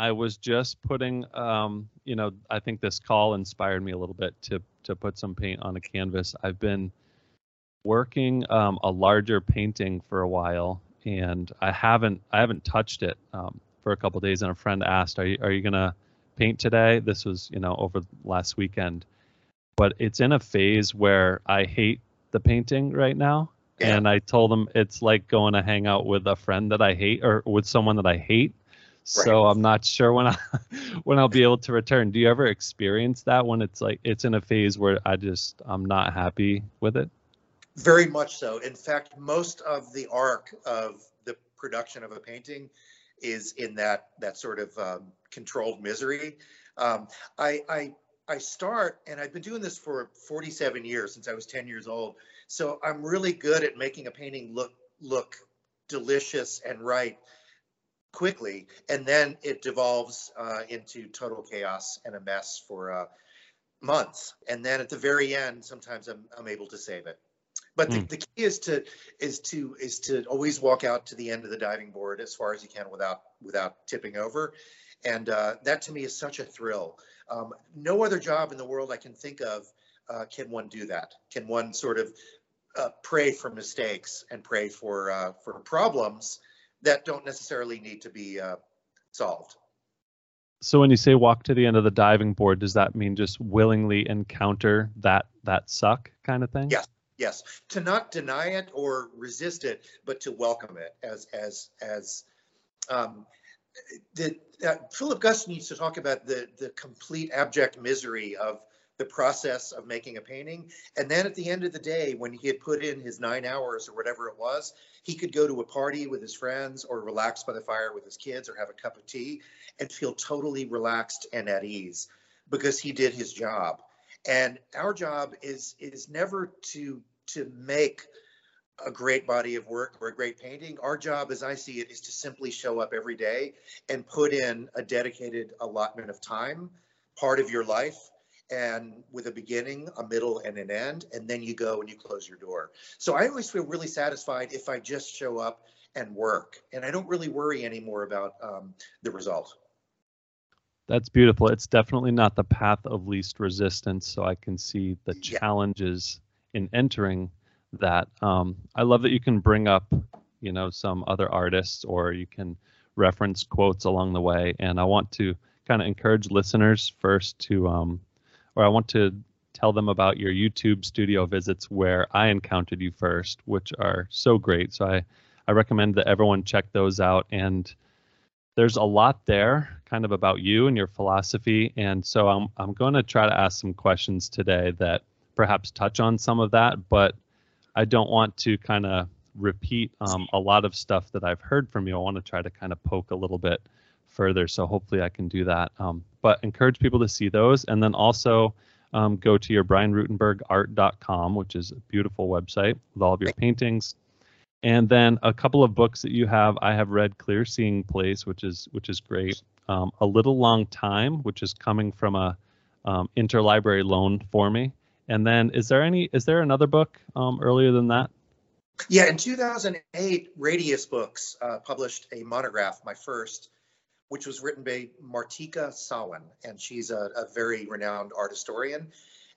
I was just putting, um, you know, I think this call inspired me a little bit to to put some paint on a canvas. I've been working um, a larger painting for a while, and I haven't I haven't touched it um, for a couple days. And a friend asked, "Are you are you gonna paint today?" This was you know over last weekend, but it's in a phase where I hate the painting right now. Yeah. And I told him it's like going to hang out with a friend that I hate or with someone that I hate. So I'm not sure when I when I'll be able to return. Do you ever experience that when it's like it's in a phase where I just I'm not happy with it? Very much so. In fact, most of the arc of the production of a painting is in that that sort of um, controlled misery. Um, I, I I start, and I've been doing this for 47 years since I was 10 years old. So I'm really good at making a painting look look delicious and right quickly, and then it devolves uh, into total chaos and a mess for uh, months. And then at the very end, sometimes I'm I'm able to save it. But the, Mm. the key is to is to is to always walk out to the end of the diving board as far as you can without without tipping over, and uh, that to me is such a thrill. Um, no other job in the world I can think of uh, can one do that. Can one sort of uh, pray for mistakes and pray for uh, for problems that don't necessarily need to be uh, solved. So when you say walk to the end of the diving board, does that mean just willingly encounter that that suck kind of thing? Yes. Yes, to not deny it or resist it, but to welcome it as as as um, the uh, Philip Guston used to talk about the the complete abject misery of the process of making a painting, and then at the end of the day, when he had put in his nine hours or whatever it was, he could go to a party with his friends or relax by the fire with his kids or have a cup of tea and feel totally relaxed and at ease because he did his job. And our job is is never to to make a great body of work or a great painting. Our job as i see it is to simply show up every day and put in a dedicated allotment of time part of your life and with a beginning a middle and an end and then you go and you close your door so i always feel really satisfied if i just show up and work and i don't really worry anymore about um, the result That's beautiful. It's definitely not the path of least resistance, so I can see the Yeah. challenges in entering that. Um, I love that you can bring up, you know, some other artists or you can reference quotes along the way. And I want to kind of encourage listeners first to, um, or I want to tell them about your YouTube studio visits where I encountered you first, which are so great. So I, I recommend that everyone check those out. And there's a lot there kind of about you and your philosophy. And so i'm, I'm going to try to ask some questions today that perhaps touch on some of that but i don't want to kind of repeat um, a lot of stuff that i've heard from you. I want to try to kind of poke a little bit further so hopefully i can do that. Um, but encourage people to see those and then also um, go to your brianrutenbergart.com which is a beautiful website with all of your paintings. And then a couple of books that you have i have read clear seeing place which is which is great. Um, a little long time which is coming from a um, interlibrary loan for me. And then is there any is there another book um, earlier than that? Yeah, in 2008, Radius Books uh, published a monograph, my first, which was written by Martica Sawin, and she's a, a very renowned art historian.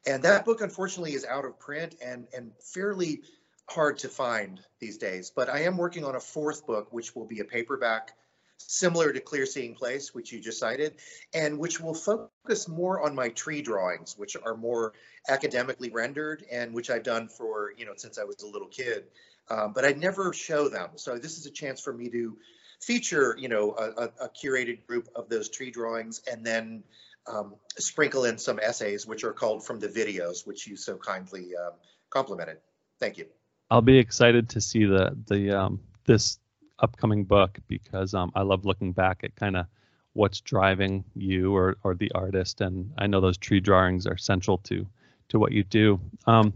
And that book, unfortunately, is out of print and and fairly hard to find these days. But I am working on a fourth book, which will be a paperback, similar to Clear Seeing Place, which you just cited, and which will focus more on my tree drawings, which are more academically rendered and which I've done for you know since I was a little kid um, but I never show them. So this is a chance for me to feature, you know, a, a, curated group of those tree drawings, and then um, sprinkle in some essays, which are called from the videos, which you so kindly um, complimented. Thank you. i'll be excited to see the the um, this upcoming book because um, i love looking back at kind of what's driving you or or the artist and i know those tree drawings are central to to what you do um,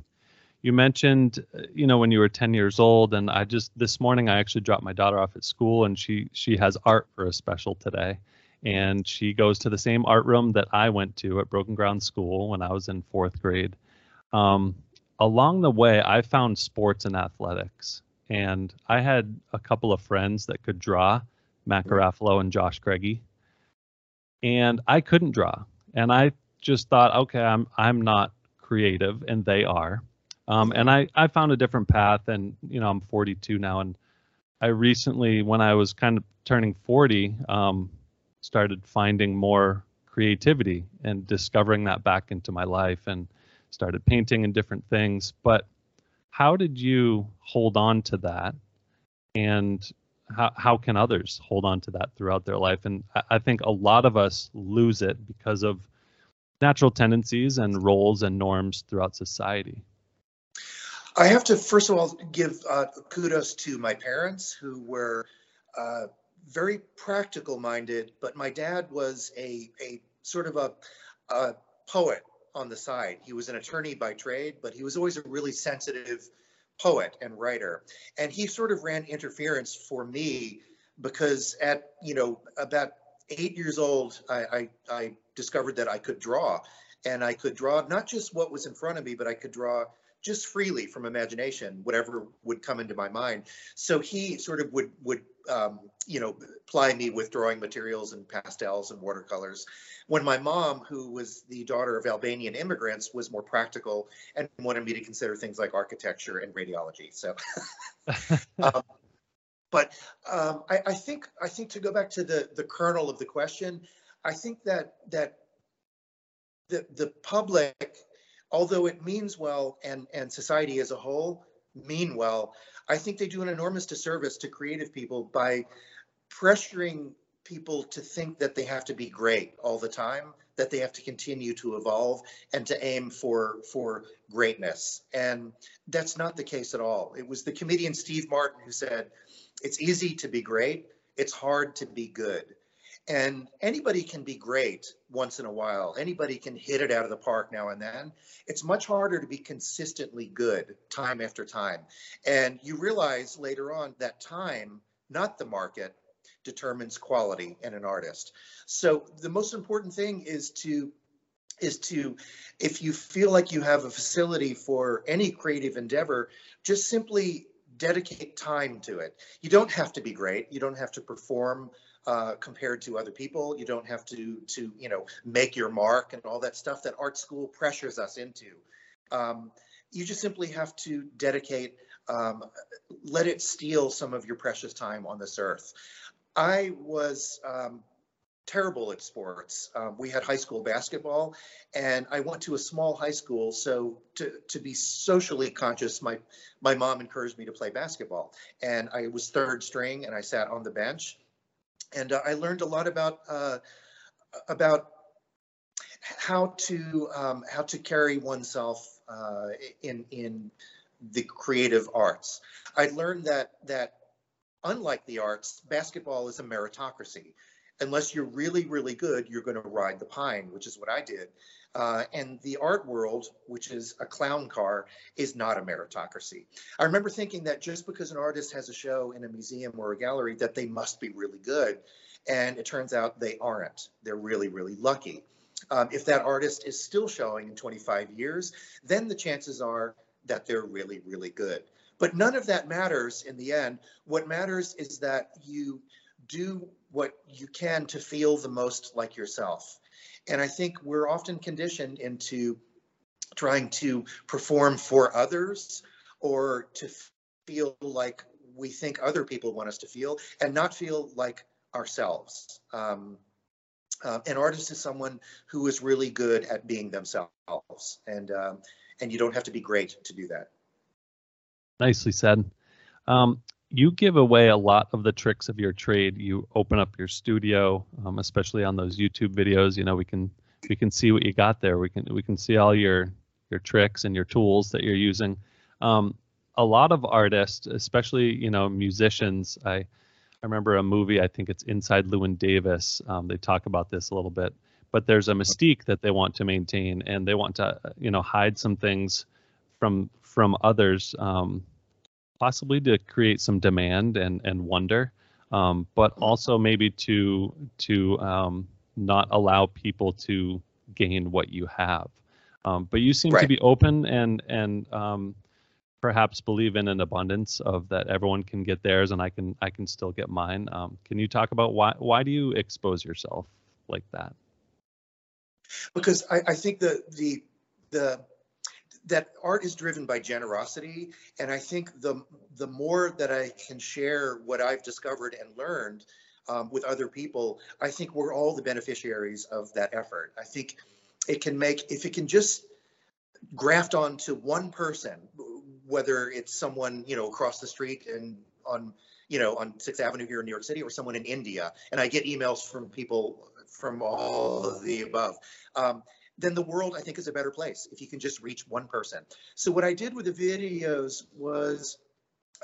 you mentioned you know when you were 10 years old and i just this morning i actually dropped my daughter off at school and she she has art for a special today. And she goes to the same art room that i went to at broken ground school when i was in fourth grade. Um, along the way i found sports and athletics. And i had a couple of friends that could draw matt and josh craigie and I couldn't draw, and I just thought, okay, I'm I'm not creative, and they are, um, and I I found a different path, and you know I'm 42 now, and I recently, when I was kind of turning 40, um, started finding more creativity and discovering that back into my life, and started painting and different things. But how did you hold on to that, and how how can others hold on to that throughout their life? And I, I think a lot of us lose it because of natural tendencies and roles and norms throughout society. I have to first of all give uh, kudos to my parents who were uh, very practical minded, but my dad was a, a sort of a, a, poet on the side. He was an attorney by trade, but he was always a really sensitive poet and writer. And he sort of ran interference for me because at, you know, about eight years old, I, I, I discovered that I could draw and I could draw not just what was in front of me, but I could draw just freely from imagination, whatever would come into my mind. So he sort of would would um, you know ply me with drawing materials and pastels and watercolors. When my mom, who was the daughter of Albanian immigrants, was more practical and wanted me to consider things like architecture and radiology. So, um, but um, I, I think I think to go back to the the kernel of the question, I think that that the the public although it means well and, and society as a whole mean well, I think they do an enormous disservice to creative people by pressuring people to think that they have to be great all the time, that they have to continue to evolve and to aim for for greatness. And that's not the case at all. It was the comedian Steve Martin who said, it's easy to be great, it's hard to be good. And anybody can be great once in a while. Anybody can hit it out of the park now and then. It's much harder to be consistently good time after time. And you realize later on that time, not the market, determines quality in an artist. So the most important thing is to is to if you feel like you have a facility for any creative endeavor, just simply dedicate time to it. You don't have to be great. You don't have to perform uh, compared to other people. You don't have to to you know make your mark and all that stuff that art school pressures us into. Um, you just simply have to dedicate, um, let it steal some of your precious time on this earth. I was um, terrible at sports. Um, we had high school basketball, and I went to a small high school. So to to be socially conscious, my my mom encouraged me to play basketball, and I was third string, and I sat on the bench and uh, I learned a lot about uh, about how to um, how to carry oneself uh, in in the creative arts. I learned that that unlike the arts, basketball is a meritocracy. Unless you're really really good, you're going to ride the pine, which is what I did. Uh, and the art world, which is a clown car, is not a meritocracy. I remember thinking that just because an artist has a show in a museum or a gallery, that they must be really good. And it turns out they aren't. They're really, really lucky. Um, if that artist is still showing in 25 years, then the chances are that they're really, really good. But none of that matters in the end. What matters is that you do what you can to feel the most like yourself. And I think we're often conditioned into trying to perform for others or to feel like we think other people want us to feel and not feel like ourselves. Um, uh, an artist is someone who is really good at being themselves, and um, and you don't have to be great to do that. Nicely said. Um, you give away a lot of the tricks of your trade. You open up your studio, um, especially on those YouTube videos. You know, we can we can see what you got there. We can we can see all your your tricks and your tools that you're using. Um, a lot of artists, especially you know musicians, I I remember a movie. I think it's Inside Llewyn Davis. Um, they talk about this a little bit, but there's a mystique that they want to maintain, and they want to you know hide some things from from others. Um, possibly to create some demand and and wonder, um, but also maybe to to um, not allow people to gain what you have. Um, but you seem right. to be open and and um, perhaps believe in an abundance of that everyone can get theirs and I can I can still get mine. Um, can you talk about why why do you expose yourself like that? Because I, I think the the the that art is driven by generosity, and I think the the more that I can share what I've discovered and learned um, with other people, I think we're all the beneficiaries of that effort. I think it can make if it can just graft onto one person, whether it's someone you know across the street and on you know on Sixth Avenue here in New York City, or someone in India, and I get emails from people from all of the above. Um, then the world I think is a better place if you can just reach one person. So what I did with the videos was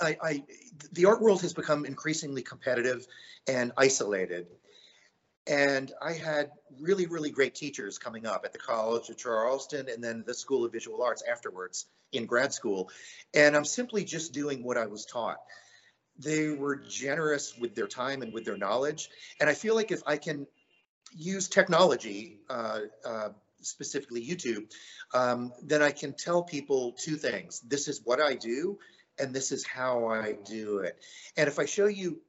I, I the art world has become increasingly competitive and isolated. And I had really, really great teachers coming up at the College of Charleston and then the School of Visual Arts afterwards in grad school. And I'm simply just doing what I was taught. They were generous with their time and with their knowledge. And I feel like if I can use technology, uh, uh, specifically YouTube, um, then I can tell people two things. This is what I do, and this is how I do it. And if I show you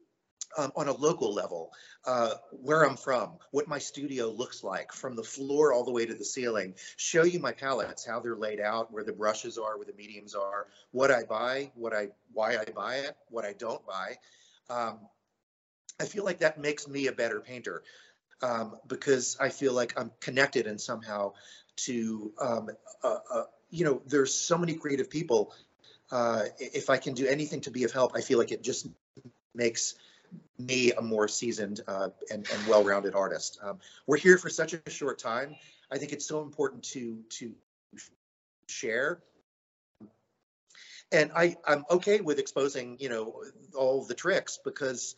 um, on a local level, uh, where I'm from, what my studio looks like from the floor all the way to the ceiling, show you my palettes, how they're laid out, where the brushes are, where the mediums are, what I buy, what I, why I buy it, what I don't buy. Um, I feel like that makes me a better painter um, because I feel like I'm connected and somehow to, um, uh, uh, you know, there's so many creative people. Uh, if I can do anything to be of help, I feel like it just makes me a more seasoned uh, and, and well-rounded artist. Um, we're here for such a short time. I think it's so important to to share. And I, I'm okay with exposing, you know, all the tricks because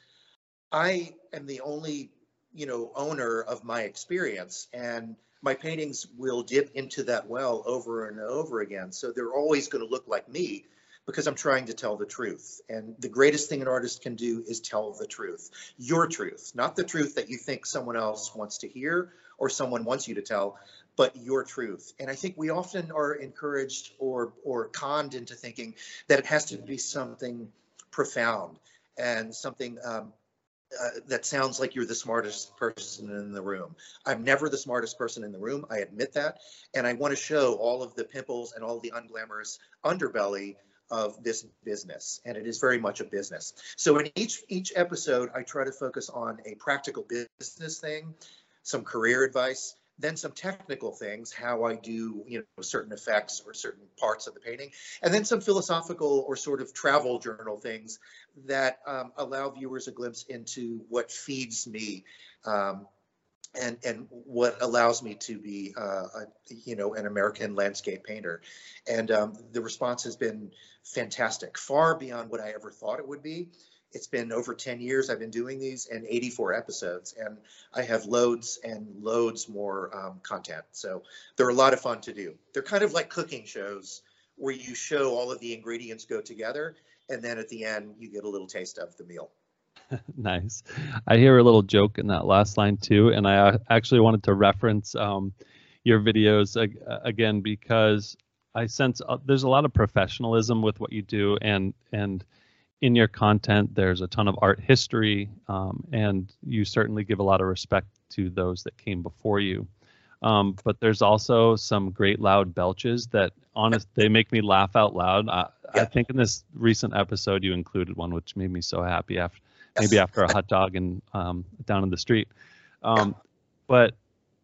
I am the only you know, owner of my experience and my paintings will dip into that well over and over again. So they're always going to look like me because I'm trying to tell the truth. And the greatest thing an artist can do is tell the truth, your truth, not the truth that you think someone else wants to hear or someone wants you to tell, but your truth. And I think we often are encouraged or or conned into thinking that it has to be something profound and something um, uh, that sounds like you're the smartest person in the room. I'm never the smartest person in the room. I admit that. And I want to show all of the pimples and all the unglamorous underbelly of this business. And it is very much a business. So in each each episode, I try to focus on a practical business thing, some career advice, then some technical things, how I do, you know, certain effects or certain parts of the painting, and then some philosophical or sort of travel journal things that um, allow viewers a glimpse into what feeds me um, and and what allows me to be, uh, a, you know, an American landscape painter. And um, the response has been fantastic, far beyond what I ever thought it would be it's been over 10 years I've been doing these and 84 episodes, and I have loads and loads more um, content. So they're a lot of fun to do. They're kind of like cooking shows where you show all of the ingredients go together, and then at the end you get a little taste of the meal. nice. I hear a little joke in that last line too, and I uh, actually wanted to reference um, your videos again because I sense uh, there's a lot of professionalism with what you do, and and in your content, there's a ton of art history, um, and you certainly give a lot of respect to those that came before you. Um, but there's also some great loud belches that, honest, they make me laugh out loud. I, yeah. I, think in this recent episode you included one which made me so happy after maybe after a hot dog and um, down in the street. Um, but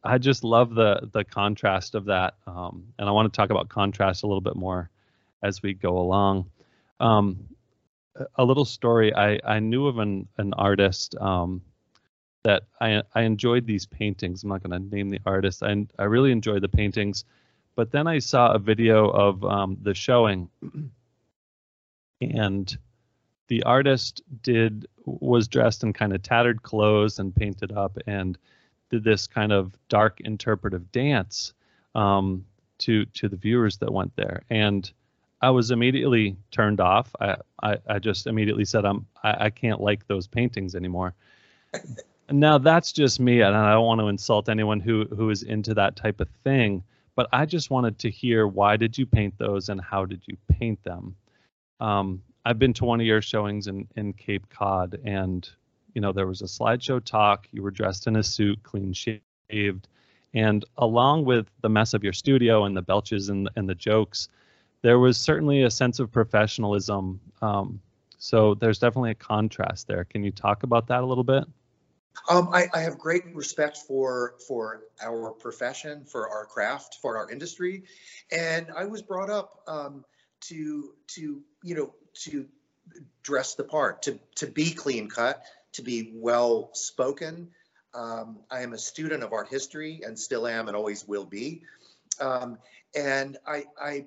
I just love the the contrast of that, um, and I want to talk about contrast a little bit more as we go along. Um, a little story. I, I knew of an, an artist um, that I, I enjoyed these paintings. I'm not going to name the artist. I, I really enjoyed the paintings. But then I saw a video of um, the showing, and the artist did was dressed in kind of tattered clothes and painted up and did this kind of dark interpretive dance um, to to the viewers that went there. And I was immediately turned off. I, I, I just immediately said, I'm, I, I can't like those paintings anymore. now that's just me, and I don't want to insult anyone who, who is into that type of thing, but I just wanted to hear why did you paint those and how did you paint them? Um, I've been to one of your showings in, in Cape Cod, and you know, there was a slideshow talk, you were dressed in a suit, clean shaved, and along with the mess of your studio and the belches and, and the jokes, there was certainly a sense of professionalism. Um, so there's definitely a contrast there. Can you talk about that a little bit? Um, I, I, have great respect for for our profession, for our craft, for our industry, and I was brought up um, to to you know to dress the part, to to be clean cut, to be well spoken. Um, I am a student of art history and still am and always will be. Um, and I, I,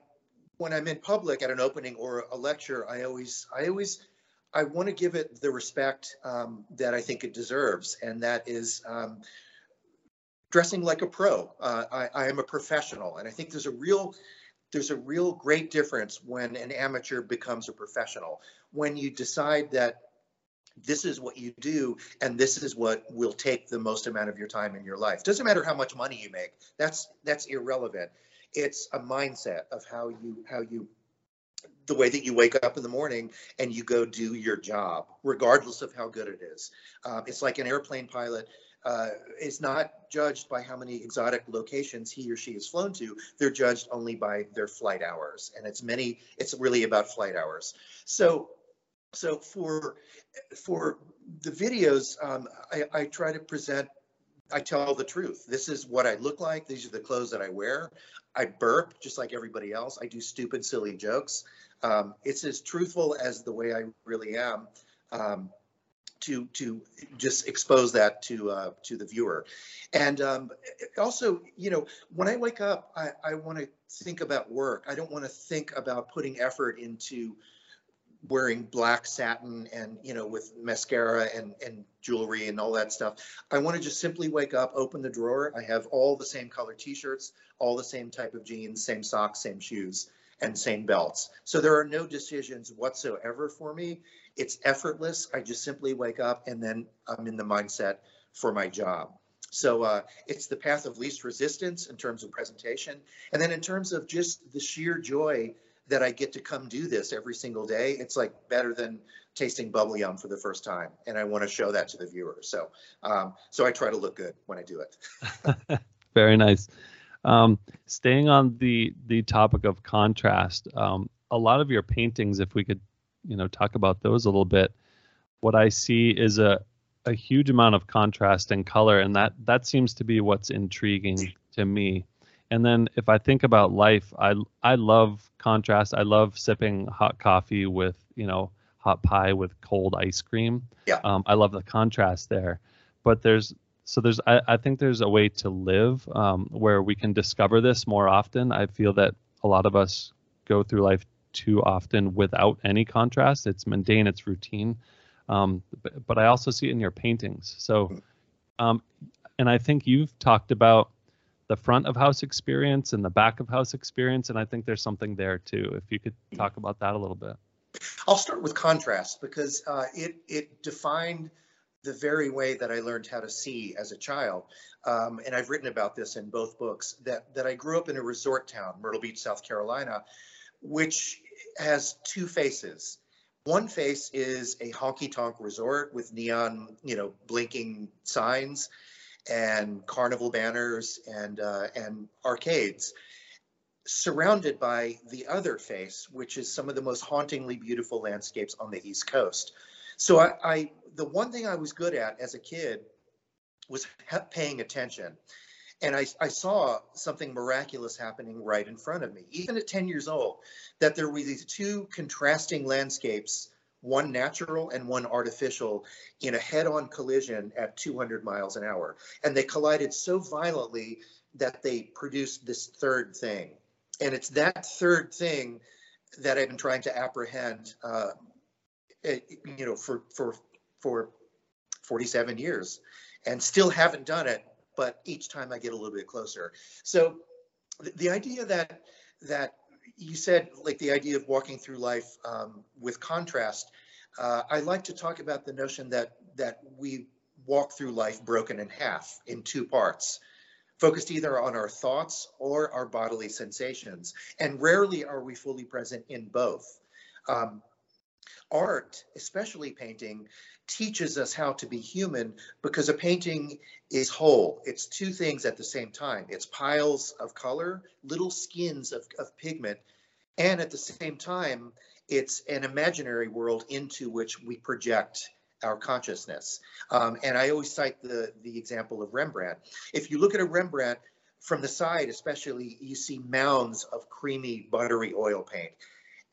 when I'm in public at an opening or a lecture, I always, I always, I want to give it the respect um, that I think it deserves, and that is um, dressing like a pro. Uh, I, I am a professional, and I think there's a real there's a real great difference when an amateur becomes a professional. When you decide that this is what you do and this is what will take the most amount of your time in your life. Doesn't matter how much money you make. That's that's irrelevant. It's a mindset of how you how you the way that you wake up in the morning and you go do your job, regardless of how good it is. Um, it's like an airplane pilot uh, is not judged by how many exotic locations he or she has flown to. They're judged only by their flight hours, and it's many. It's really about flight hours. So, so for for the videos, um, I, I try to present. I tell the truth. This is what I look like. These are the clothes that I wear. I burp just like everybody else. I do stupid, silly jokes. Um, it's as truthful as the way I really am. Um, to to just expose that to uh, to the viewer. And um, also, you know, when I wake up, I, I want to think about work. I don't want to think about putting effort into wearing black satin and you know with mascara and and jewelry and all that stuff i want to just simply wake up open the drawer i have all the same color t-shirts all the same type of jeans same socks same shoes and same belts so there are no decisions whatsoever for me it's effortless. I just simply wake up and then I'm in the mindset for my job. So uh, it's the path of least resistance in terms of presentation. And then in terms of just the sheer joy that I get to come do this every single day, it's like better than tasting bubble yum for the first time. And I want to show that to the viewer. So, um, so I try to look good when I do it. Very nice. Um, staying on the the topic of contrast, um, a lot of your paintings, if we could you know talk about those a little bit what i see is a a huge amount of contrast and color and that that seems to be what's intriguing to me and then if i think about life i i love contrast i love sipping hot coffee with you know hot pie with cold ice cream yeah um, i love the contrast there but there's so there's I, I think there's a way to live um, where we can discover this more often i feel that a lot of us go through life too often without any contrast. It's mundane, it's routine. Um, but, but, I also see it in your paintings. So, um, and I think you've talked about the front of house experience and the back of house experience, and I think there's something there too. If you could talk about that a little bit. I'll start with contrast because uh, it it defined the very way that I learned how to see as a child. Um, and I've written about this in both books that that I grew up in a resort town, Myrtle Beach, South Carolina, which has two faces. One face is a honky tonk resort with neon, you know, blinking signs and carnival banners and uh, and arcades, surrounded by the other face, which is some of the most hauntingly beautiful landscapes on the East Coast. So I, I the one thing I was good at as a kid was paying attention. And I, I saw something miraculous happening right in front of me, even at 10 years old, that there were these two contrasting landscapes, one natural and one artificial, in a head on collision at 200 miles an hour. And they collided so violently that they produced this third thing. And it's that third thing that I've been trying to apprehend, uh, you know, for, for, for 47 years and still haven't done it but each time I get a little bit closer. So the idea that that you said, like the idea of walking through life um, with contrast, uh, I like to talk about the notion that that we walk through life broken in half in two parts focused either on our thoughts or our bodily sensations. And rarely are we fully present in both. Um, art, especially painting, teaches us how to be human because a painting is whole. It's two things at the same time. It's piles of color, little skins of, of pigment, and at the same time, it's an imaginary world into which we project our consciousness. Um, and I always cite the, the example of Rembrandt. If you look at a Rembrandt from the side, especially, you see mounds of creamy, buttery oil paint.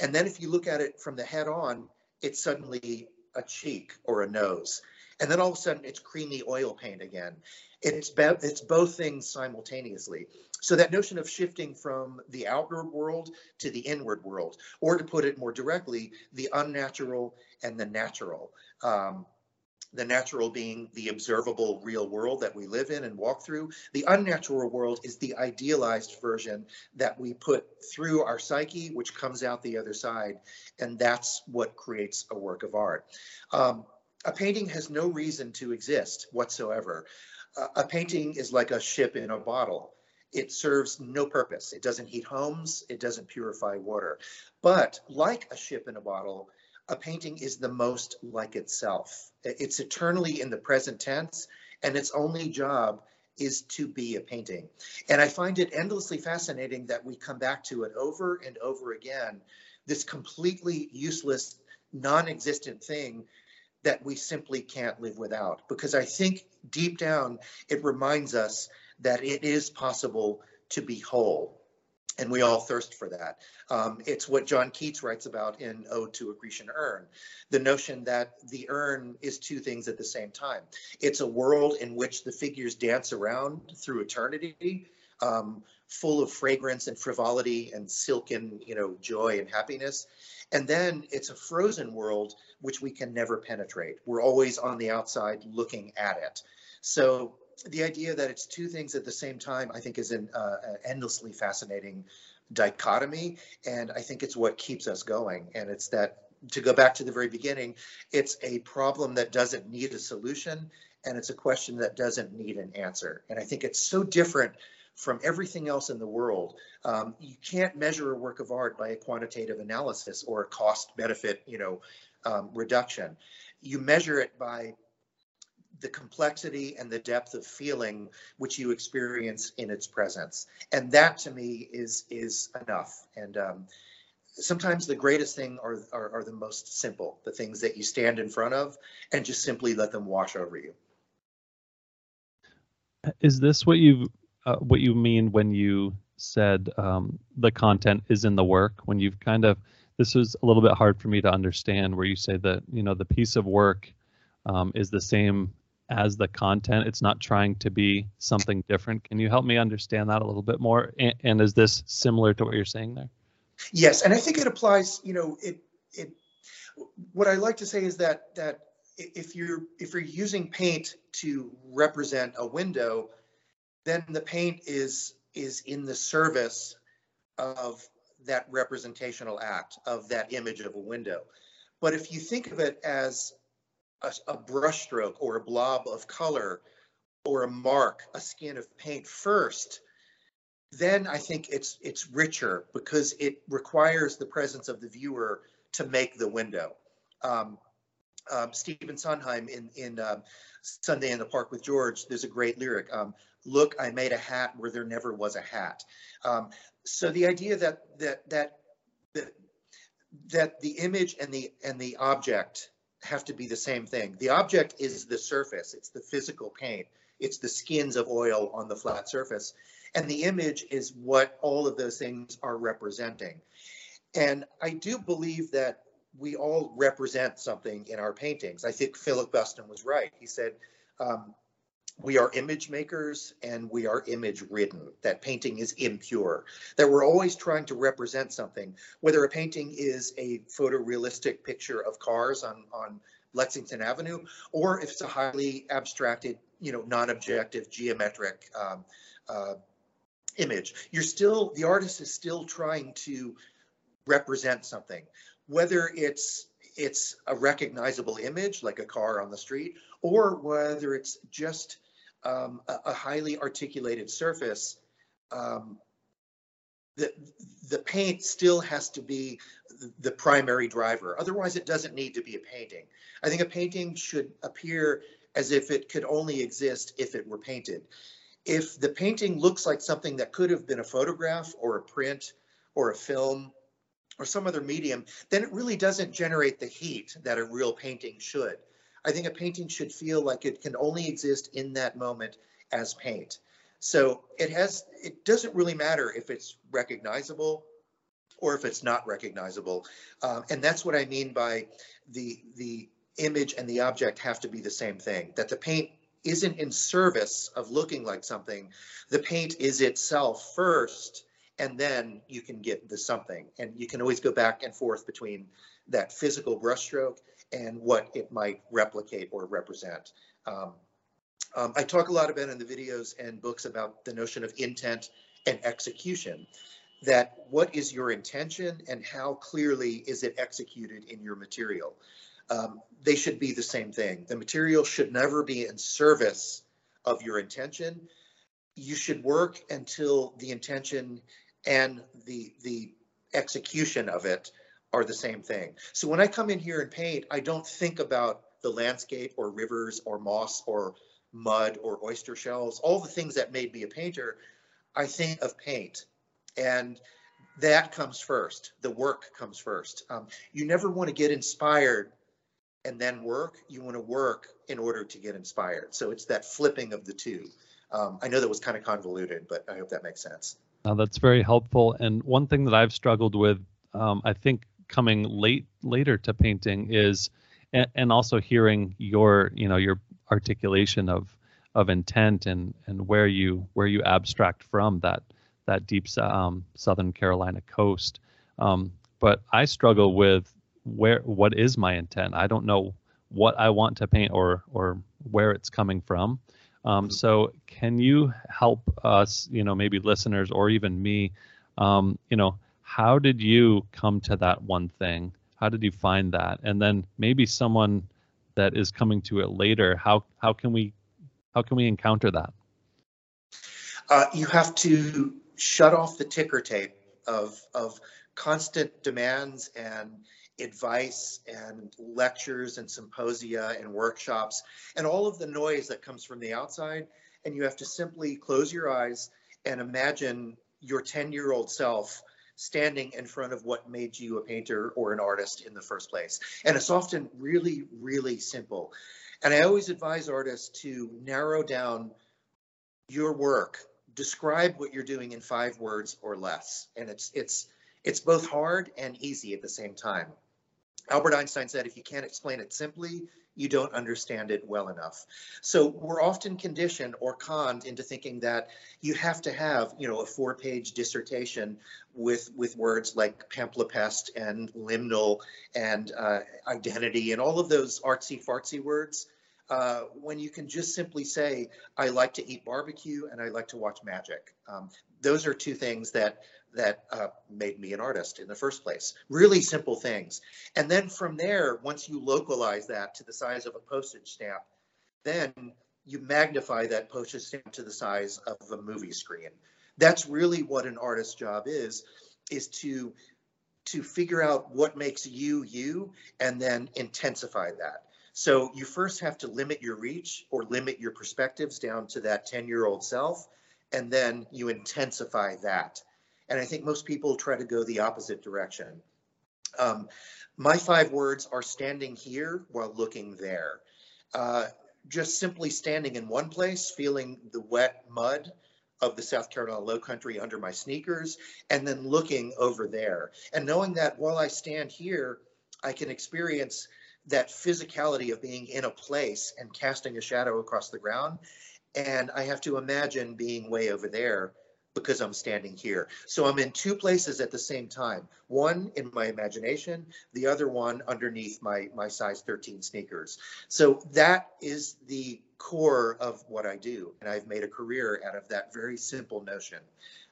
And then if you look at it from the head on, it's suddenly a cheek or a nose. And then all of a sudden it's creamy oil paint again. It's, be- it's both things simultaneously. So that notion of shifting from the outward world to the inward world, or to put it more directly, the unnatural and the natural. Um, the natural being the observable real world that we live in and walk through. The unnatural world is the idealized version that we put through our psyche, which comes out the other side. And that's what creates a work of art. Um, a painting has no reason to exist whatsoever. Uh, a painting is like a ship in a bottle. It serves no purpose. It doesn't heat homes. It doesn't purify water. But like a ship in a bottle, a painting is the most like itself. It's eternally in the present tense, and its only job is to be a painting. And I find it endlessly fascinating that we come back to it over and over again, this completely useless, non-existent thing that we simply can't live without. Because I think deep down, it reminds us that it is possible to be whole and we all thirst for that. Um, it's what John Keats writes about in Ode to a Grecian Urn, the notion that the urn is two things at the same time. It's a world in which the figures dance around through eternity, um, full of fragrance and frivolity and silken, you know, joy and happiness. And then it's a frozen world which we can never penetrate. We're always on the outside looking at it. So the idea that it's two things at the same time, I think, is an uh, endlessly fascinating dichotomy, and I think it's what keeps us going. And it's that to go back to the very beginning, it's a problem that doesn't need a solution, and it's a question that doesn't need an answer. And I think it's so different from everything else in the world. Um, you can't measure a work of art by a quantitative analysis or a cost benefit, you know, um, reduction. You measure it by the complexity and the depth of feeling which you experience in its presence. And that to me is is enough. And um, sometimes the greatest thing are, are, are the most simple, the things that you stand in front of and just simply let them wash over you. Is this what you uh, what you mean when you said um, the content is in the work? When you've kind of this was a little bit hard for me to understand, where you say that you know the piece of work um, is the same as the content. It's not trying to be something different. Can you help me understand that a little bit more? And, and is this similar to what you're saying there? Yes, and I think it applies. You know, it it. What I like to say is that that if you're if you're using paint to represent a window, then the paint is is in the service of that representational act of that image of a window. But if you think of it as a, a brushstroke or a blob of color or a mark, a skin of paint first, then I think it's it's richer because it requires the presence of the viewer to make the window. Um, um, Stephen Sondheim in in um, Sunday in the Park with George, there's a great lyric. Um, Look, I made a hat where there never was a hat. Um, so the idea that that that that that the image and the and the object have to be the same thing. The object is the surface, it's the physical paint, it's the skins of oil on the flat surface. And the image is what all of those things are representing. And I do believe that we all represent something in our paintings. I think Philip Guston was right. He said, um, we are image makers and we are image ridden, that painting is impure, that we're always trying to represent something, whether a painting is a photorealistic picture of cars on, on Lexington Avenue, or if it's a highly abstracted, you know, non-objective geometric um, uh, image. You're still, the artist is still trying to represent something, whether it's it's a recognizable image like a car on the street, or whether it's just um, a, a, highly articulated surface um, the, the paint still has to be the primary driver. Otherwise, it doesn't need to be a painting. I think a painting should appear as if it could only exist if it were painted. If the painting looks like something that could have been a photograph or a print or a film or some other medium, then it really doesn't generate the heat that a real painting should. I think a painting should feel like it can only exist in that moment as paint. So it has, it doesn't really matter if it's recognizable or if it's not recognizable. Um, and that's what I mean by the, the image and the object have to be the same thing, that the paint isn't in service of looking like something. The paint is itself first, and then you can get the something. And you can always go back and forth between that physical brushstroke and what it might replicate or represent. Um, um, I talk a lot about in the videos and books about the notion of intent and execution, that what is your intention and how clearly is it executed in your material? Um, they should be the same thing. The material should never be in service of your intention. You should work until the intention and the, the execution of it are the same thing. So when I come in here and paint, I don't think about the landscape or rivers or moss or mud or oyster shells, all the things that made me a painter, I think of paint. And that comes first. The work comes first. Um, you never want to get inspired and then work. You want to work in order to get inspired. So it's that flipping of the two. Um, I know that was kind of convoluted, but I hope that makes sense. Now that's very helpful. And one thing that I've struggled with, um, I think coming late later to painting is, and, and also hearing your, you know, your articulation of of intent and and where you where you abstract from that that deep um, Southern Carolina coast. Um, but I struggle with where what is my intent. I don't know what I want to paint or or where it's coming from. Um, so can you help us, you know, maybe listeners or even me, um, you know, how did you come to that one thing? How did you find that? And then maybe someone that is coming to it later how how can we how can we encounter that uh, you have to shut off the ticker tape of of constant demands and advice and lectures and symposia and workshops and all of the noise that comes from the outside and you have to simply close your eyes and imagine your 10 year old self standing in front of what made you a painter or an artist in the first place. And it's often really, really simple. And I always advise artists to narrow down your work, describe what you're doing in five words or less. And it's it's it's both hard and easy at the same time. Albert Einstein said, if you can't explain it simply, you don't understand it well enough. So we're often conditioned or conned into thinking that you have to have, you know, a four-page dissertation with with words like palimpsest and liminal and uh, identity and all of those artsy fartsy words. Uh, when you can just simply say, I like to eat barbecue and I like to watch magic. Um, those are two things that that uh, made me an artist in the first place. Really simple things. And then from there, once you localize that to the size of a postage stamp, then you magnify that postage stamp to the size of a movie screen. That's really what an artist's job is, is to to figure out what makes you you and then intensify that. So you first have to limit your reach or limit your perspectives down to that 10 year old self, and then you intensify that. And I think most people try to go the opposite direction. Um, my five words are standing here while looking there. Uh, just simply standing in one place, feeling the wet mud of the South Carolina low country under my sneakers, and then looking over there. And knowing that while I stand here, I can experience that physicality of being in a place and casting a shadow across the ground. And I have to imagine being way over there because I'm standing here. So I'm in two places at the same time. One in my imagination, the other one underneath my, my size 13 sneakers. So that is the core of what I do. And I've made a career out of that very simple notion.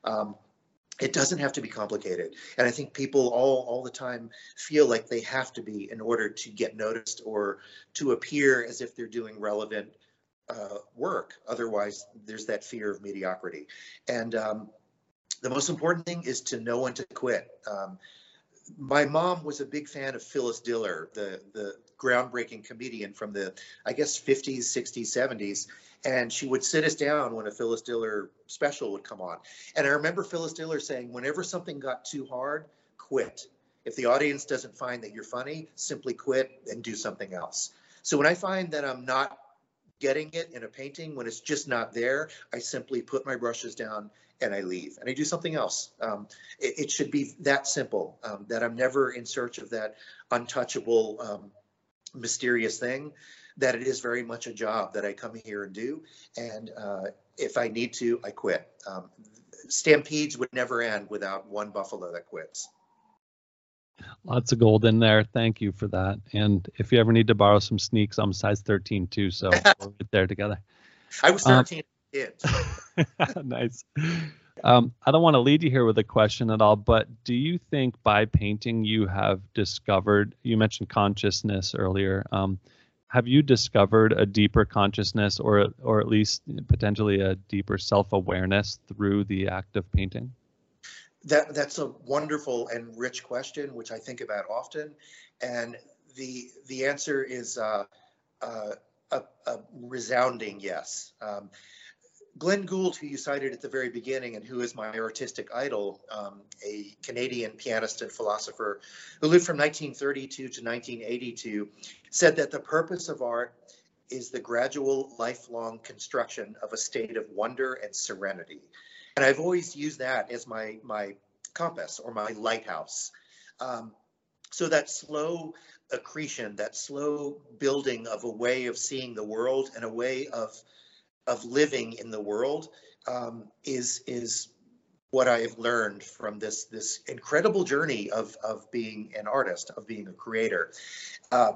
Um, it doesn't have to be complicated. And I think people all, all the time feel like they have to be in order to get noticed or to appear as if they're doing relevant uh, work. Otherwise, there's that fear of mediocrity. And um, the most important thing is to know when to quit. Um, my mom was a big fan of Phyllis Diller, the the groundbreaking comedian from the I guess 50s, 60s, 70s, and she would sit us down when a Phyllis Diller special would come on. And I remember Phyllis Diller saying, whenever something got too hard, quit. If the audience doesn't find that you're funny, simply quit and do something else. So when I find that I'm not getting it in a painting, when it's just not there, I simply put my brushes down and I leave and I do something else. Um, it, it, should be that simple um, that I'm never in search of that untouchable, um, mysterious thing, that it is very much a job that I come here and do. And uh, if I need to, I quit. Um, stampedes would never end without one buffalo that quits. Lots of gold in there. Thank you for that. And if you ever need to borrow some sneaks, I'm size 13 too, so we're right there together. I was 13 um, nice. Um, I don't want to lead you here with a question at all, but do you think by painting you have discovered? You mentioned consciousness earlier. Um, have you discovered a deeper consciousness, or or at least potentially a deeper self-awareness through the act of painting? That that's a wonderful and rich question, which I think about often, and the the answer is uh, uh, a, a, resounding yes. Um, Glenn Gould, who you cited at the very beginning and who is my artistic idol, um, a Canadian pianist and philosopher who lived from 1932 to 1982, said that the purpose of art is the gradual, lifelong construction of a state of wonder and serenity. And I've always used that as my, my compass or my lighthouse. Um, so that slow accretion, that slow building of a way of seeing the world and a way of of living in the world um, is is what I have learned from this this incredible journey of of being an artist, of being a creator. Uh,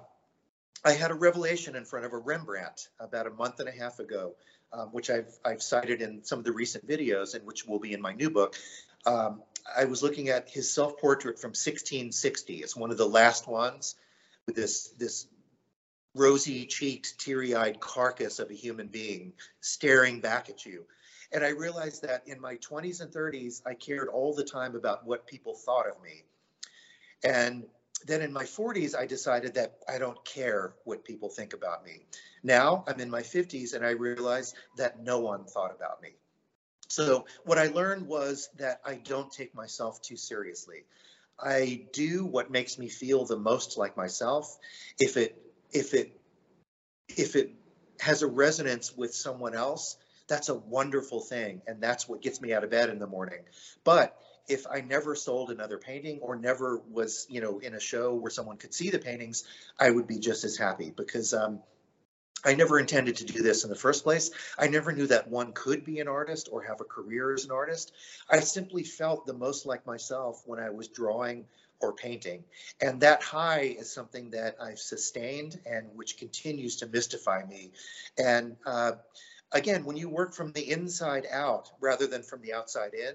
I had a revelation in front of a Rembrandt about a month and a half ago, um, which I've I've cited in some of the recent videos, and which will be in my new book. Um, I was looking at his self-portrait from 1660. It's one of the last ones with this this rosy cheeked, teary eyed carcass of a human being staring back at you. And I realized that in my 20s and 30s, I cared all the time about what people thought of me. And then in my 40s, I decided that I don't care what people think about me. Now I'm in my 50s and I realize that no one thought about me. So what I learned was that I don't take myself too seriously. I do what makes me feel the most like myself. If it if it if it has a resonance with someone else, that's a wonderful thing. And that's what gets me out of bed in the morning. But if I never sold another painting or never was, you know, in a show where someone could see the paintings, I would be just as happy because um, I never intended to do this in the first place. I never knew that one could be an artist or have a career as an artist. I simply felt the most like myself when I was drawing or painting. And that high is something that I've sustained and which continues to mystify me. And uh, again, when you work from the inside out rather than from the outside in,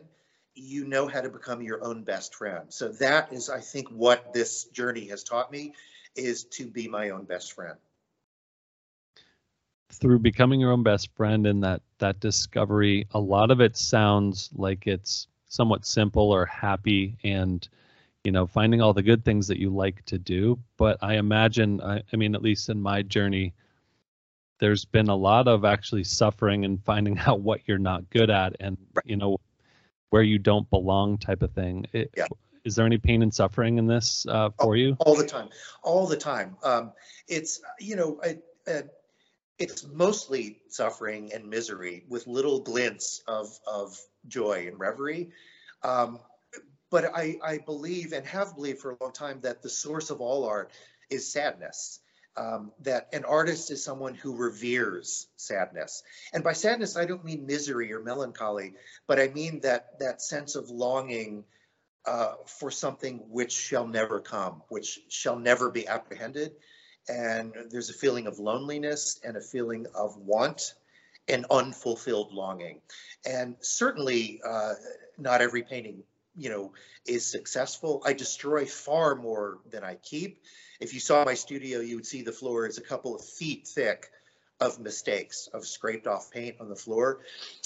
you know how to become your own best friend. So that is, I think, what this journey has taught me is to be my own best friend. Through becoming your own best friend and that that discovery, a lot of it sounds like it's somewhat simple or happy and you know finding all the good things that you like to do but i imagine I, I, mean at least in my journey there's been a lot of actually suffering and finding out what you're not good at and right. you know where you don't belong type of thing it, yeah. is there any pain and suffering in this uh, for all, you all the time all the time um, it's you know I, I, it's mostly suffering and misery with little glints of of joy and reverie um, but I, I believe and have believed for a long time that the source of all art is sadness. Um, that an artist is someone who reveres sadness. And by sadness, I don't mean misery or melancholy, but I mean that that sense of longing uh, for something which shall never come, which shall never be apprehended. And there's a feeling of loneliness and a feeling of want and unfulfilled longing. And certainly, uh, not every painting you know, is successful. I destroy far more than I keep. If you saw my studio, you would see the floor is a couple of feet thick of mistakes, of scraped off paint on the floor.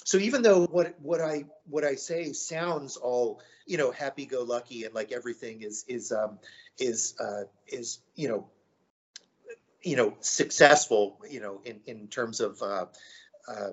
So even though what what I what I say sounds all you know happy go lucky and like everything is is um, is uh, is you know you know successful you know in in terms of uh, uh,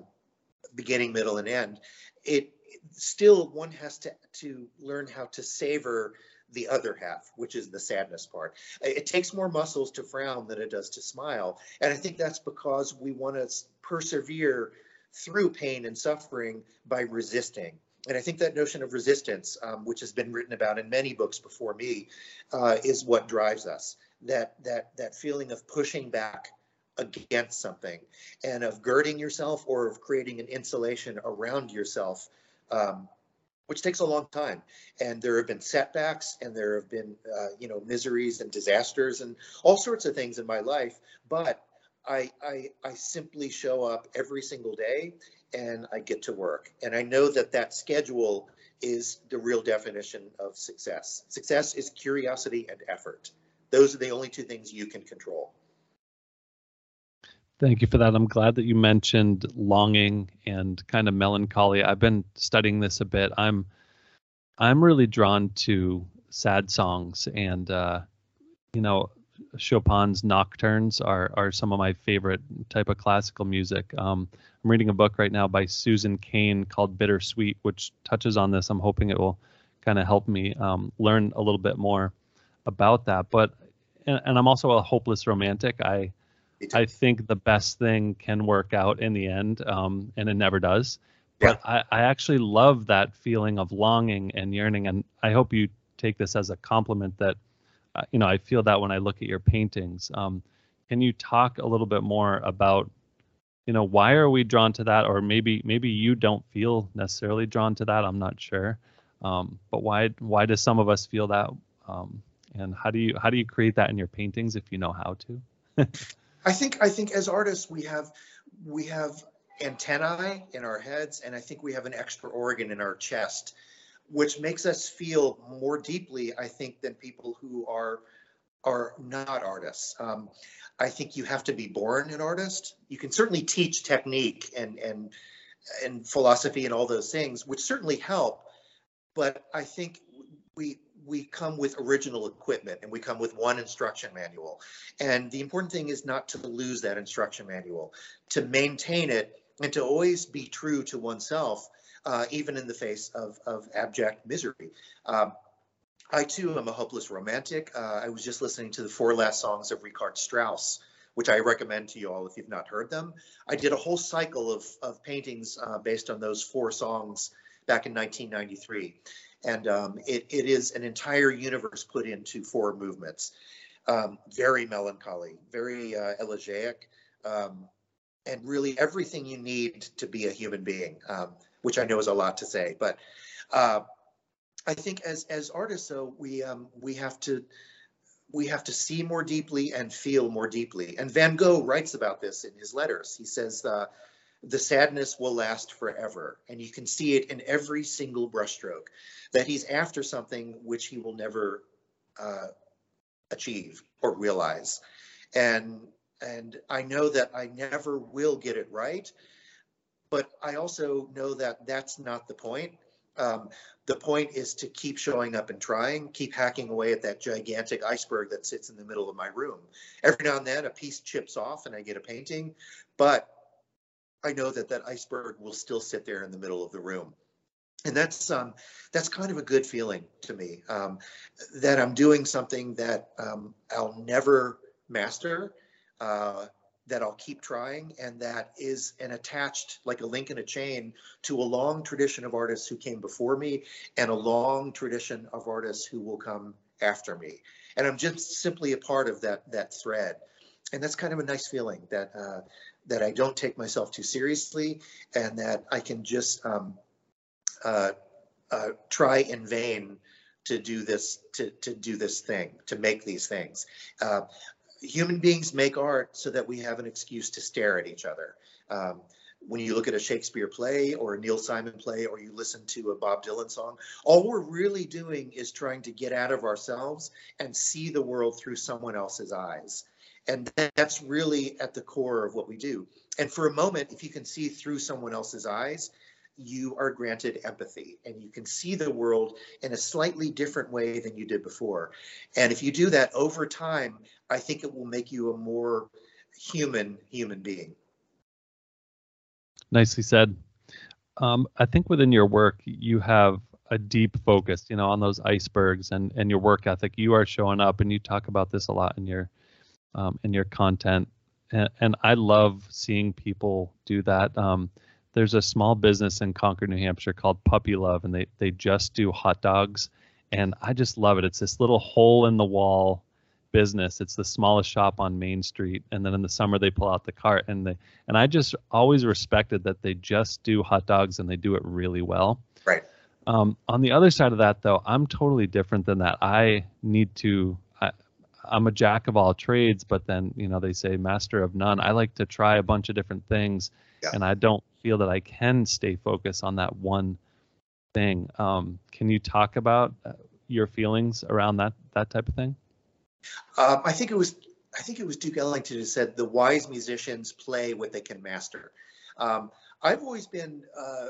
beginning, middle, and end, it still one has to to learn how to savor the other half, which is the sadness part. It takes more muscles to frown than it does to smile. And I think that's because we want to persevere through pain and suffering by resisting. And I think that notion of resistance, um, which has been written about in many books before me, uh, is what drives us. That that that feeling of pushing back against something, and of girding yourself, or of creating an insulation around yourself um, which takes a long time. And there have been setbacks and there have been, uh, you know, miseries and disasters and all sorts of things in my life. But I, I, I simply show up every single day and I get to work. And I know that that schedule is the real definition of success. Success is curiosity and effort. Those are the only two things you can control. Thank you for that. I'm glad that you mentioned longing and kind of melancholy. I've been studying this a bit. I'm I'm really drawn to sad songs and uh, you know Chopin's nocturnes are are some of my favorite type of classical music. Um, I'm reading a book right now by Susan Cain called Bittersweet, which touches on this. I'm hoping it will kind of help me um, learn a little bit more about that. But and, and I'm also a hopeless romantic. I I think the best thing can work out in the end, um, and it never does. But yeah. I, I actually love that feeling of longing and yearning, and I hope you take this as a compliment that, uh, you know, I feel that when I look at your paintings. Um, can you talk a little bit more about, you know, why are we drawn to that, or maybe maybe you don't feel necessarily drawn to that? I'm not sure, um, but why why do some of us feel that? Um, and how do you how do you create that in your paintings if you know how to? I think I think as artists we have we have antennae in our heads, and I think we have an extra organ in our chest, which makes us feel more deeply, I think, than people who are are not artists. Um, I think you have to be born an artist. You can certainly teach technique and and and philosophy and all those things, which certainly help. But I think we we come with original equipment and we come with one instruction manual. And the important thing is not to lose that instruction manual, to maintain it and to always be true to oneself, uh, even in the face of, of abject misery. Um, I too am a hopeless romantic. Uh, I was just listening to the four last songs of Richard Strauss, which I recommend to you all if you've not heard them. I did a whole cycle of, of paintings uh, based on those four songs back in 1993 and um, it, it is an entire universe put into four movements. Um, very melancholy, very uh, elegiac, um, and really everything you need to be a human being, um, which I know is a lot to say. But uh, I think as as artists, though, we um, we have to we have to see more deeply and feel more deeply. And Van Gogh writes about this in his letters. He says. Uh, the sadness will last forever. And you can see it in every single brushstroke that he's after something which he will never uh, achieve or realize. And and I know that I never will get it right, but I also know that that's not the point. Um, the point is to keep showing up and trying, keep hacking away at that gigantic iceberg that sits in the middle of my room. Every now and then a piece chips off and I get a painting, but I know that that iceberg will still sit there in the middle of the room. And that's um, that's kind of a good feeling to me um, that I'm doing something that um, I'll never master, uh, that I'll keep trying, and that is an attached like a link in a chain to a long tradition of artists who came before me and a long tradition of artists who will come after me. And I'm just simply a part of that that thread, and that's kind of a nice feeling that uh, that I don't take myself too seriously and that I can just um, uh, uh, try in vain to do this to, to do this thing to make these things. Uh, human beings make art so that we have an excuse to stare at each other. Um, when you look at a Shakespeare play or a Neil Simon play or you listen to a Bob Dylan song, all we're really doing is trying to get out of ourselves and see the world through someone else's eyes. And that's really at the core of what we do. And for a moment, if you can see through someone else's eyes, you are granted empathy and you can see the world in a slightly different way than you did before. And if you do that over time, I think it will make you a more human human being. Nicely said. Um, I think within your work, you have a deep focus, you know, on those icebergs and, and your work ethic. You are showing up, and you talk about this a lot in your um, in your content. And, and, I love seeing people do that. Um, there's a small business in Concord, New Hampshire called Puppy Love, and they they just do hot dogs, and I just love it. It's this little hole in the wall business. It's the smallest shop on Main Street, and then in the summer they pull out the cart, and they and I just always respected that they just do hot dogs and they do it really well. Right. Um, on the other side of that, though, I'm totally different than that. I need to. I'm a jack of all trades, but then you know they say master of none. I like to try a bunch of different things, yeah. and I don't feel that I can stay focused on that one thing. Um, can you talk about uh, your feelings around that that type of thing? Um, I think it was I think it was Duke Ellington who said the wise musicians play what they can master. Um, I've always been uh,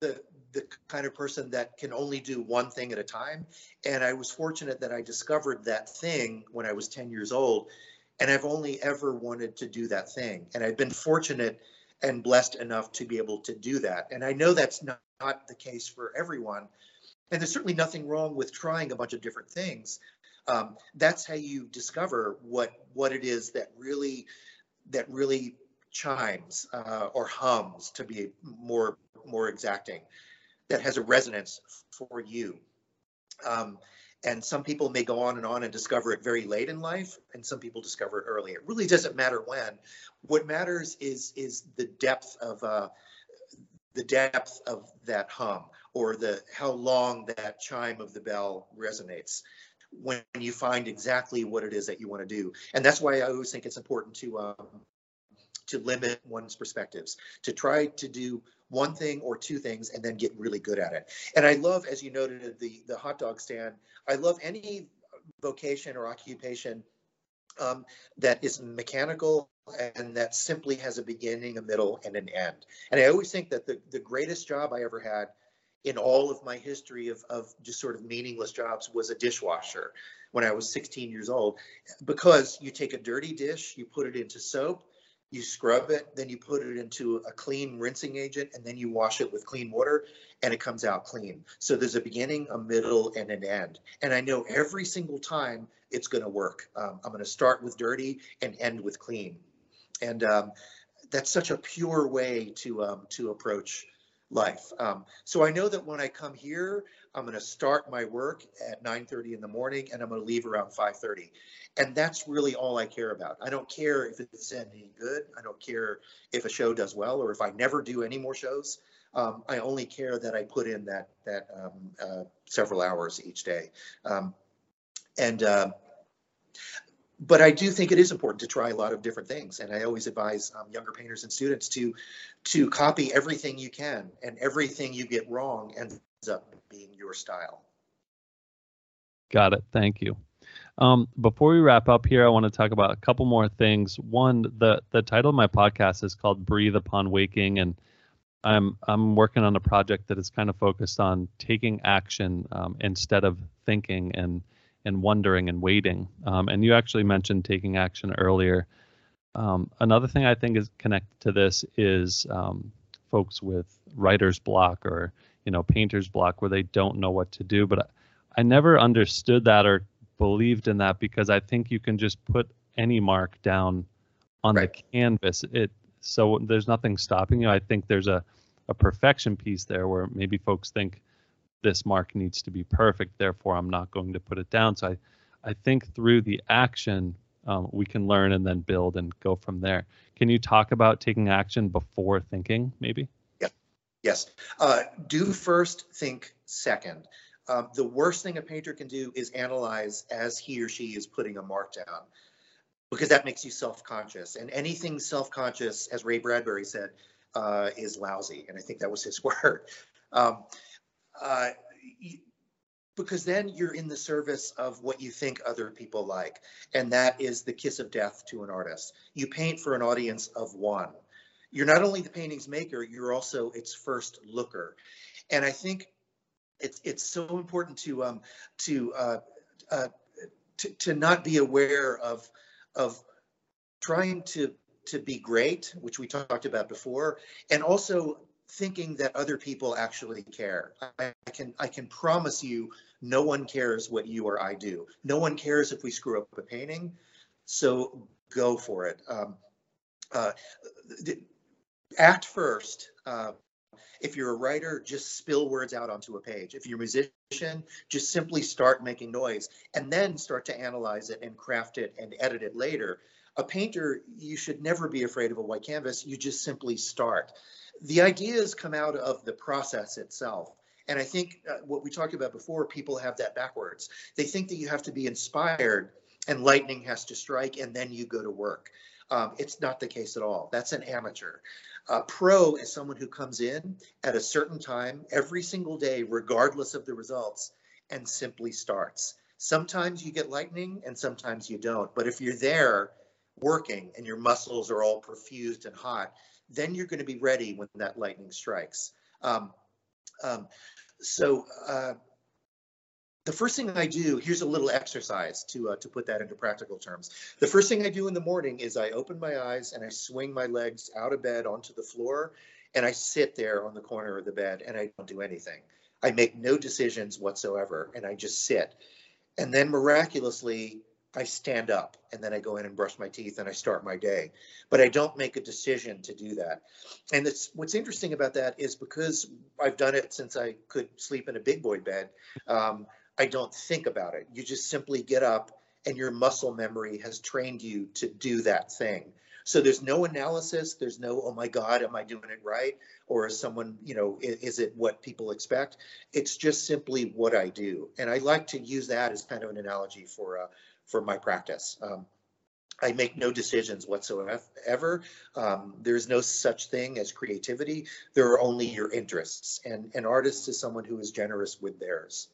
the the kind of person that can only do one thing at a time, and I was fortunate that I discovered that thing when I was 10 years old, and I've only ever wanted to do that thing, and I've been fortunate and blessed enough to be able to do that. And I know that's not, not the case for everyone, and there's certainly nothing wrong with trying a bunch of different things. Um, that's how you discover what what it is that really that really chimes uh, or hums to be more more exacting that has a resonance for you. Um, and some people may go on and on and discover it very late in life and some people discover it early. It really doesn't matter when. What matters is is the depth of uh, the depth of that hum or the how long that chime of the bell resonates when you find exactly what it is that you want to do. And that's why I always think it's important to um, to limit one's perspectives, to try to do one thing or two things and then get really good at it. And I love, as you noted, the the hot dog stand. I love any vocation or occupation um, that is mechanical and that simply has a beginning, a middle, and an end. And I always think that the, the greatest job I ever had in all of my history of, of just sort of meaningless jobs was a dishwasher when I was 16 years old. Because you take a dirty dish, you put it into soap, you scrub it, then you put it into a clean rinsing agent, and then you wash it with clean water, and it comes out clean. So there's a beginning, a middle, and an end. And I know every single time it's going to work. Um, I'm going to start with dirty and end with clean. And um, that's such a pure way to um, to approach life. Um, so I know that when I come here, I'm going to start my work at 9:30 in the morning, and I'm going to leave around 5:30, and that's really all I care about. I don't care if it's any good. I don't care if a show does well or if I never do any more shows. Um, I only care that I put in that that um, uh, several hours each day, um, and uh, but I do think it is important to try a lot of different things. And I always advise um, younger painters and students to to copy everything you can and everything you get wrong ends up being your style. Got it. Thank you. Um, before we wrap up here, I want to talk about a couple more things. One, the the title of my podcast is called "Breathe Upon Waking," and I'm I'm working on a project that is kind of focused on taking action um, instead of thinking and and wondering and waiting. Um, and you actually mentioned taking action earlier. Um, another thing I think is connected to this is um, folks with writer's block or you know painter's block where they don't know what to do. But I, I never understood that or believed in that because I think you can just put any mark down on right. the canvas. It so there's nothing stopping you. I think there's a a perfection piece there where maybe folks think this mark needs to be perfect, therefore I'm not going to put it down. So I, I think through the action, um, we can learn and then build and go from there. Can you talk about taking action before thinking, maybe? Yes. Uh, do first, think second. Um, the worst thing a painter can do is analyze as he or she is putting a mark down because that makes you self-conscious and anything self-conscious as ray bradbury said uh, is lousy. And I think that was his word. Um, uh, because then you're in the service of what you think other people like. And that is the kiss of death to an artist. You paint for an audience of one. You're not only the painting's maker, you're also its first looker. And I think it's it's so important to um to uh, uh to, to not be aware of of trying to to be great, which we talked about before, and also thinking that other people actually care. I, I, can I can promise you no one cares what you or I do. No one cares if we screw up a painting. So go for it. Um, uh, act first. Uh, if you're a writer, just spill words out onto a page. If you're a musician, just simply start making noise and then start to analyze it and craft it and edit it later. A painter, you should never be afraid of a white canvas. You just simply start. The ideas come out of the process itself. And I think uh, what we talked about before, people have that backwards. They think that you have to be inspired and lightning has to strike and then you go to work. Um, it's not the case at all. That's an amateur. A pro is someone who comes in at a certain time every single day, regardless of the results, and simply starts. Sometimes you get lightning and sometimes you don't. But if you're there working and your muscles are all perfused and hot, then you're going to be ready when that lightning strikes. Um, um, so uh, the first thing I do, here's a little exercise to uh, to put that into practical terms. The first thing I do in the morning is I open my eyes and I swing my legs out of bed onto the floor and I sit there on the corner of the bed and I don't do anything. I make no decisions whatsoever and I just sit. And then miraculously, I stand up and then I go in and brush my teeth and I start my day. But I don't make a decision to do that. And it's, what's interesting about that is because I've done it since I could sleep in a big boy bed, um, I don't think about it. You just simply get up and your muscle memory has trained you to do that thing. So there's no analysis. There's no, oh my God, am I doing it right? Or is someone, you know, is, is, it what people expect? It's just simply what I do. And I like to use that as kind of an analogy for uh, for my practice. Um, I make no decisions whatsoever. Um, there's no such thing as creativity. There are only your interests, and an artist is someone who is generous with theirs.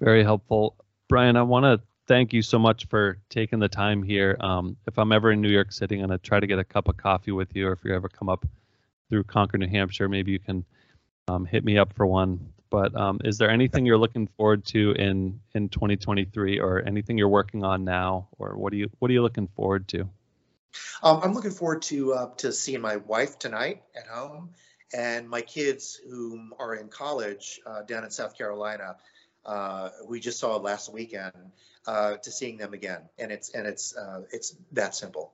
Very helpful, Brian. I want to thank you so much for taking the time here. Um, if I'm ever in New York City, I'm gonna try to get a cup of coffee with you, or if you ever come up through Concord, New Hampshire, maybe you can um, hit me up for one. But um, is there anything you're looking forward to in in 2023, or anything you're working on now, or what are you what are you looking forward to? Um, I'm looking forward to uh, to seeing my wife tonight at home, and my kids who are in college uh, down in South Carolina. Uh, we just saw last weekend uh, to seeing them again, and it's and it's uh, it's that simple.